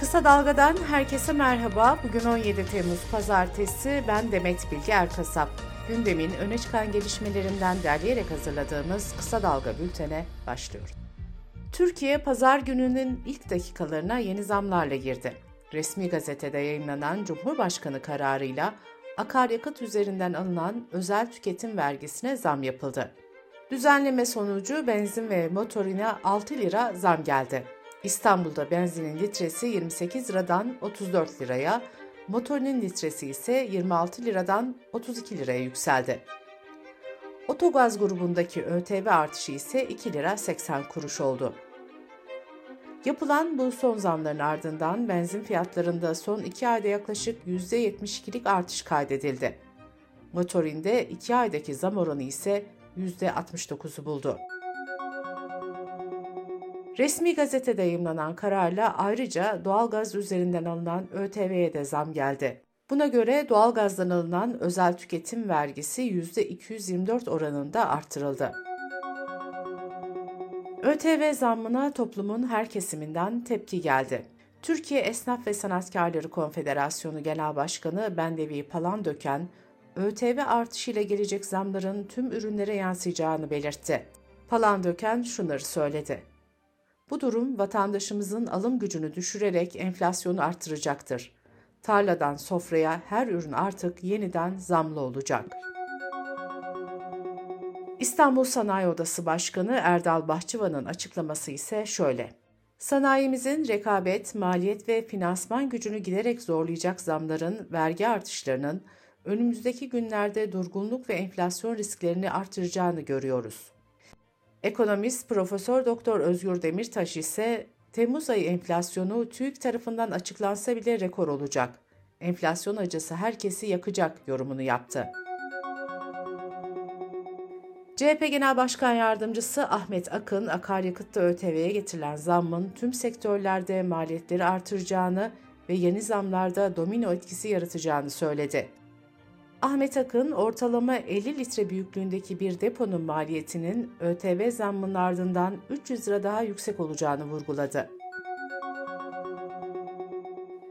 Kısa Dalga'dan herkese merhaba. Bugün 17 Temmuz Pazartesi. Ben Demet Bilge Erkasap. Gündemin öne çıkan gelişmelerinden derleyerek hazırladığımız Kısa Dalga bültene başlıyoruz. Türkiye pazar gününün ilk dakikalarına yeni zamlarla girdi. Resmi gazetede yayınlanan Cumhurbaşkanı kararıyla akaryakıt üzerinden alınan özel tüketim vergisine zam yapıldı. Düzenleme sonucu benzin ve motorine 6 lira zam geldi. İstanbul'da benzinin litresi 28 liradan 34 liraya, motorinin litresi ise 26 liradan 32 liraya yükseldi. Otogaz grubundaki ÖTV artışı ise 2 lira 80 kuruş oldu. Yapılan bu son zamların ardından benzin fiyatlarında son 2 ayda yaklaşık %72'lik artış kaydedildi. Motorinde 2 aydaki zam oranı ise %69'u buldu. Resmi gazetede yayımlanan kararla ayrıca doğalgaz üzerinden alınan ÖTV'ye de zam geldi. Buna göre doğalgazdan alınan özel tüketim vergisi %224 oranında artırıldı. ÖTV zammına toplumun her kesiminden tepki geldi. Türkiye Esnaf ve Sanatkarları Konfederasyonu Genel Başkanı Bendevi Palandöken, ÖTV artışıyla gelecek zamların tüm ürünlere yansıyacağını belirtti. Palandöken şunları söyledi. Bu durum vatandaşımızın alım gücünü düşürerek enflasyonu artıracaktır. Tarladan sofraya her ürün artık yeniden zamlı olacak. İstanbul Sanayi Odası Başkanı Erdal Bahçıvan'ın açıklaması ise şöyle. Sanayimizin rekabet, maliyet ve finansman gücünü giderek zorlayacak zamların, vergi artışlarının önümüzdeki günlerde durgunluk ve enflasyon risklerini artıracağını görüyoruz. Ekonomist Profesör Doktor Özgür Demirtaş ise Temmuz ayı enflasyonu TÜİK tarafından açıklansa bile rekor olacak. Enflasyon acısı herkesi yakacak yorumunu yaptı. CHP Genel Başkan Yardımcısı Ahmet Akın, akaryakıtta ÖTV'ye getirilen zammın tüm sektörlerde maliyetleri artıracağını ve yeni zamlarda domino etkisi yaratacağını söyledi. Ahmet Akın, ortalama 50 litre büyüklüğündeki bir deponun maliyetinin ÖTV zammının ardından 300 lira daha yüksek olacağını vurguladı.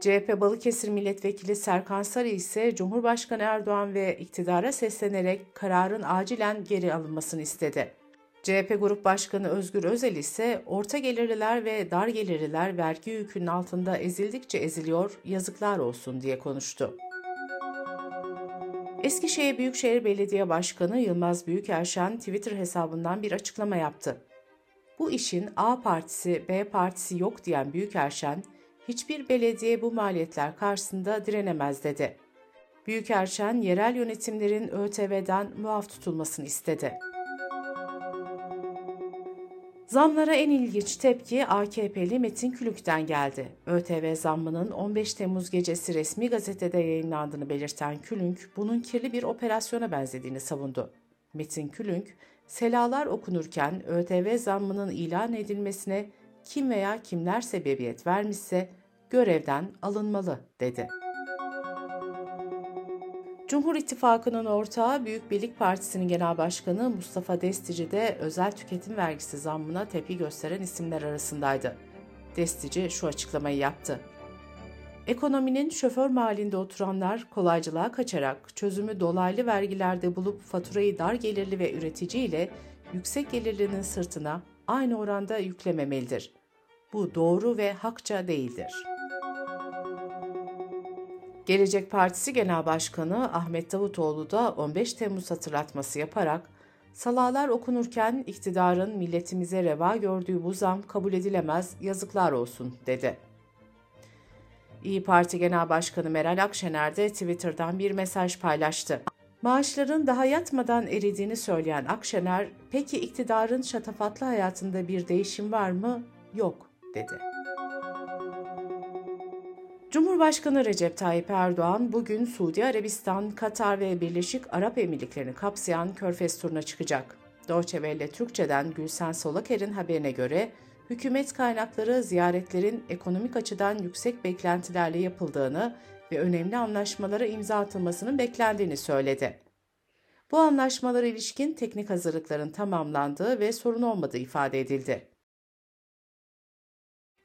CHP Balıkesir Milletvekili Serkan Sarı ise Cumhurbaşkanı Erdoğan ve iktidara seslenerek kararın acilen geri alınmasını istedi. CHP Grup Başkanı Özgür Özel ise orta gelirliler ve dar gelirliler vergi yükünün altında ezildikçe eziliyor, yazıklar olsun diye konuştu. Eskişehir Büyükşehir Belediye Başkanı Yılmaz Büyükerşen Twitter hesabından bir açıklama yaptı. Bu işin A partisi, B partisi yok diyen Büyükerşen, hiçbir belediye bu maliyetler karşısında direnemez dedi. Büyükerşen, yerel yönetimlerin ÖTV'den muaf tutulmasını istedi. Zamlara en ilginç tepki AKP'li Metin Külük'ten geldi. ÖTV zammının 15 Temmuz gecesi resmi gazetede yayınlandığını belirten Külünk, bunun kirli bir operasyona benzediğini savundu. Metin Külünk, selalar okunurken ÖTV zammının ilan edilmesine kim veya kimler sebebiyet vermişse görevden alınmalı dedi. Cumhur İttifakı'nın ortağı Büyük Birlik Partisi'nin genel başkanı Mustafa Destici de özel tüketim vergisi zammına tepki gösteren isimler arasındaydı. Destici şu açıklamayı yaptı. Ekonominin şoför mahallinde oturanlar kolaycılığa kaçarak çözümü dolaylı vergilerde bulup faturayı dar gelirli ve üretici ile yüksek gelirlinin sırtına aynı oranda yüklememelidir. Bu doğru ve hakça değildir.'' Gelecek Partisi Genel Başkanı Ahmet Davutoğlu da 15 Temmuz hatırlatması yaparak salalar okunurken iktidarın milletimize reva gördüğü bu zam kabul edilemez, yazıklar olsun dedi. İyi Parti Genel Başkanı Meral Akşener de Twitter'dan bir mesaj paylaştı. Maaşların daha yatmadan eridiğini söyleyen Akşener, peki iktidarın şatafatlı hayatında bir değişim var mı? Yok, dedi. Cumhurbaşkanı Recep Tayyip Erdoğan bugün Suudi Arabistan, Katar ve Birleşik Arap Emirlikleri'ni kapsayan Körfez turuna çıkacak. Deutsche Welle Türkçe'den Gülsen Solaker'in haberine göre hükümet kaynakları ziyaretlerin ekonomik açıdan yüksek beklentilerle yapıldığını ve önemli anlaşmalara imza atılmasının beklendiğini söyledi. Bu anlaşmalara ilişkin teknik hazırlıkların tamamlandığı ve sorun olmadığı ifade edildi.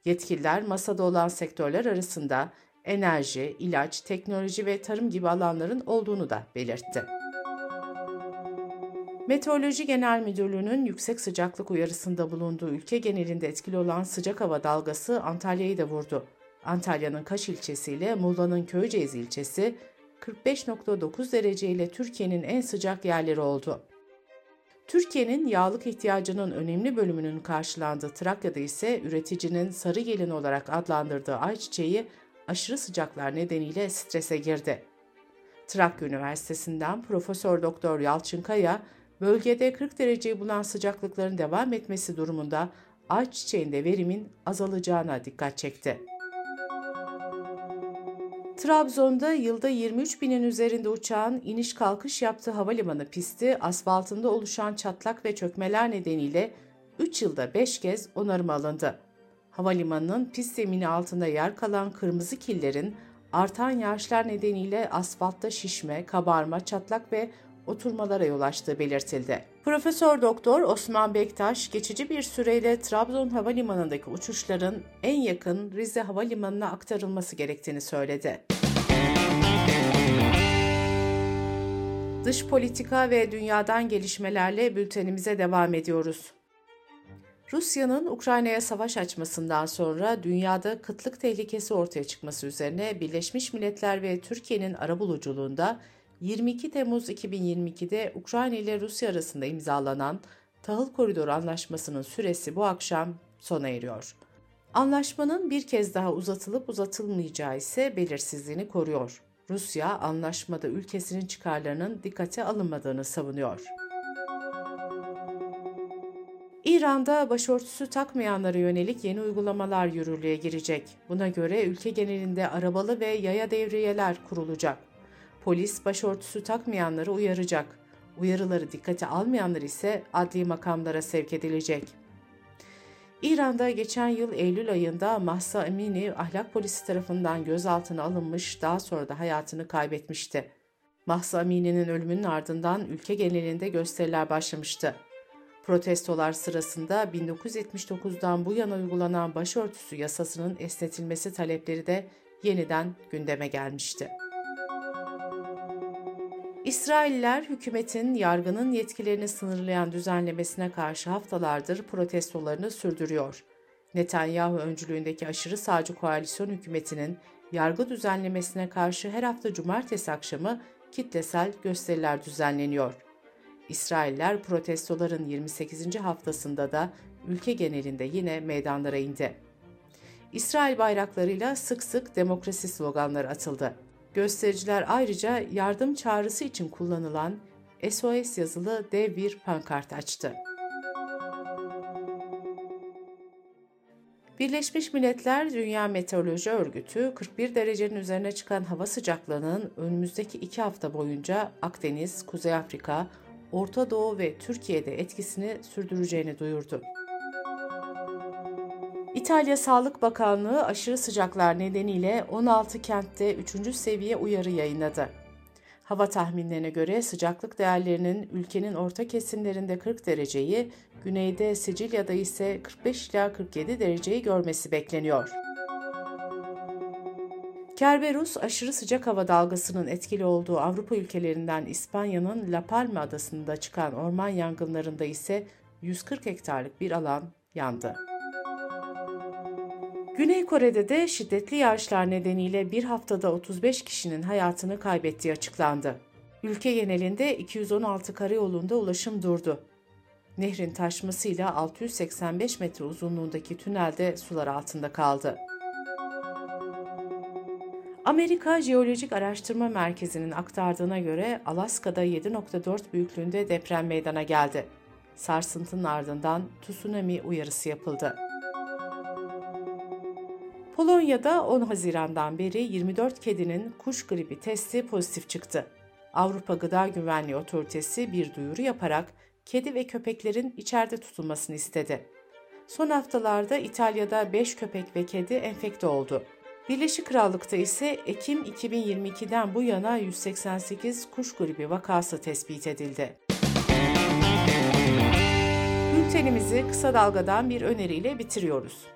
Yetkililer masada olan sektörler arasında enerji, ilaç, teknoloji ve tarım gibi alanların olduğunu da belirtti. Meteoroloji Genel Müdürlüğü'nün yüksek sıcaklık uyarısında bulunduğu ülke genelinde etkili olan sıcak hava dalgası Antalya'yı da vurdu. Antalya'nın Kaş ilçesiyle Muğla'nın Köyceğiz ilçesi 45.9 derece ile Türkiye'nin en sıcak yerleri oldu. Türkiye'nin yağlık ihtiyacının önemli bölümünün karşılandığı Trakya'da ise üreticinin sarı gelin olarak adlandırdığı ayçiçeği aşırı sıcaklar nedeniyle strese girdi. Trakya Üniversitesi'nden Profesör Doktor Yalçın Kaya, bölgede 40 dereceyi bulan sıcaklıkların devam etmesi durumunda ayçiçeğinde verimin azalacağına dikkat çekti. Trabzon'da yılda 23 binin üzerinde uçağın iniş kalkış yaptığı havalimanı pisti asfaltında oluşan çatlak ve çökmeler nedeniyle 3 yılda 5 kez onarım alındı. Havalimanının pist zemini altında yer kalan kırmızı killerin artan yağışlar nedeniyle asfaltta şişme, kabarma, çatlak ve oturmalara yol açtığı belirtildi. Profesör Doktor Osman Bektaş geçici bir süreyle Trabzon Havalimanı'ndaki uçuşların en yakın Rize Havalimanı'na aktarılması gerektiğini söyledi. Dış politika ve dünyadan gelişmelerle bültenimize devam ediyoruz. Rusya'nın Ukrayna'ya savaş açmasından sonra dünyada kıtlık tehlikesi ortaya çıkması üzerine Birleşmiş Milletler ve Türkiye'nin arabuluculuğunda 22 Temmuz 2022'de Ukrayna ile Rusya arasında imzalanan Tahıl Koridoru Anlaşması'nın süresi bu akşam sona eriyor. Anlaşmanın bir kez daha uzatılıp uzatılmayacağı ise belirsizliğini koruyor. Rusya anlaşmada ülkesinin çıkarlarının dikkate alınmadığını savunuyor. İran'da başörtüsü takmayanlara yönelik yeni uygulamalar yürürlüğe girecek. Buna göre ülke genelinde arabalı ve yaya devriyeler kurulacak. Polis başörtüsü takmayanları uyaracak. Uyarıları dikkate almayanlar ise adli makamlara sevk edilecek. İran'da geçen yıl Eylül ayında Mahsa Amini ahlak polisi tarafından gözaltına alınmış, daha sonra da hayatını kaybetmişti. Mahsa Amini'nin ölümünün ardından ülke genelinde gösteriler başlamıştı. Protestolar sırasında 1979'dan bu yana uygulanan başörtüsü yasasının esnetilmesi talepleri de yeniden gündeme gelmişti. İsrailler hükümetin yargının yetkilerini sınırlayan düzenlemesine karşı haftalardır protestolarını sürdürüyor. Netanyahu öncülüğündeki aşırı sağcı koalisyon hükümetinin yargı düzenlemesine karşı her hafta cumartesi akşamı kitlesel gösteriler düzenleniyor. İsrailler protestoların 28. haftasında da ülke genelinde yine meydanlara indi. İsrail bayraklarıyla sık sık demokrasi sloganları atıldı. Göstericiler ayrıca yardım çağrısı için kullanılan SOS yazılı dev bir pankart açtı. Birleşmiş Milletler Dünya Meteoroloji Örgütü 41 derecenin üzerine çıkan hava sıcaklığının önümüzdeki iki hafta boyunca Akdeniz, Kuzey Afrika, Orta Doğu ve Türkiye'de etkisini sürdüreceğini duyurdu. İtalya Sağlık Bakanlığı aşırı sıcaklar nedeniyle 16 kentte 3. seviye uyarı yayınladı. Hava tahminlerine göre sıcaklık değerlerinin ülkenin orta kesimlerinde 40 dereceyi, güneyde Sicilya'da ise 45 ila 47 dereceyi görmesi bekleniyor. Kerberus aşırı sıcak hava dalgasının etkili olduğu Avrupa ülkelerinden İspanya'nın La Palma adasında çıkan orman yangınlarında ise 140 hektarlık bir alan yandı. Güney Kore'de de şiddetli yağışlar nedeniyle bir haftada 35 kişinin hayatını kaybettiği açıklandı. Ülke genelinde 216 karayolunda ulaşım durdu. Nehrin taşmasıyla 685 metre uzunluğundaki tünelde sular altında kaldı. Amerika Jeolojik Araştırma Merkezi'nin aktardığına göre Alaska'da 7.4 büyüklüğünde deprem meydana geldi. Sarsıntının ardından tsunami uyarısı yapıldı. Polonya'da 10 Haziran'dan beri 24 kedinin kuş gribi testi pozitif çıktı. Avrupa Gıda Güvenliği Otoritesi bir duyuru yaparak kedi ve köpeklerin içeride tutulmasını istedi. Son haftalarda İtalya'da 5 köpek ve kedi enfekte oldu. Birleşik Krallık'ta ise Ekim 2022'den bu yana 188 kuş gribi vakası tespit edildi. Bültenimizi kısa dalgadan bir öneriyle bitiriyoruz.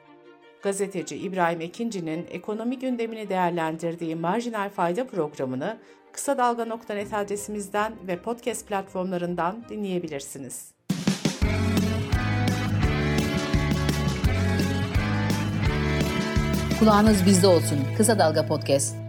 Gazeteci İbrahim Ekinci'nin ekonomi gündemini değerlendirdiği Marjinal Fayda programını kısa dalga.net adresimizden ve podcast platformlarından dinleyebilirsiniz. Kulağınız bizde olsun. Kısa Dalga Podcast.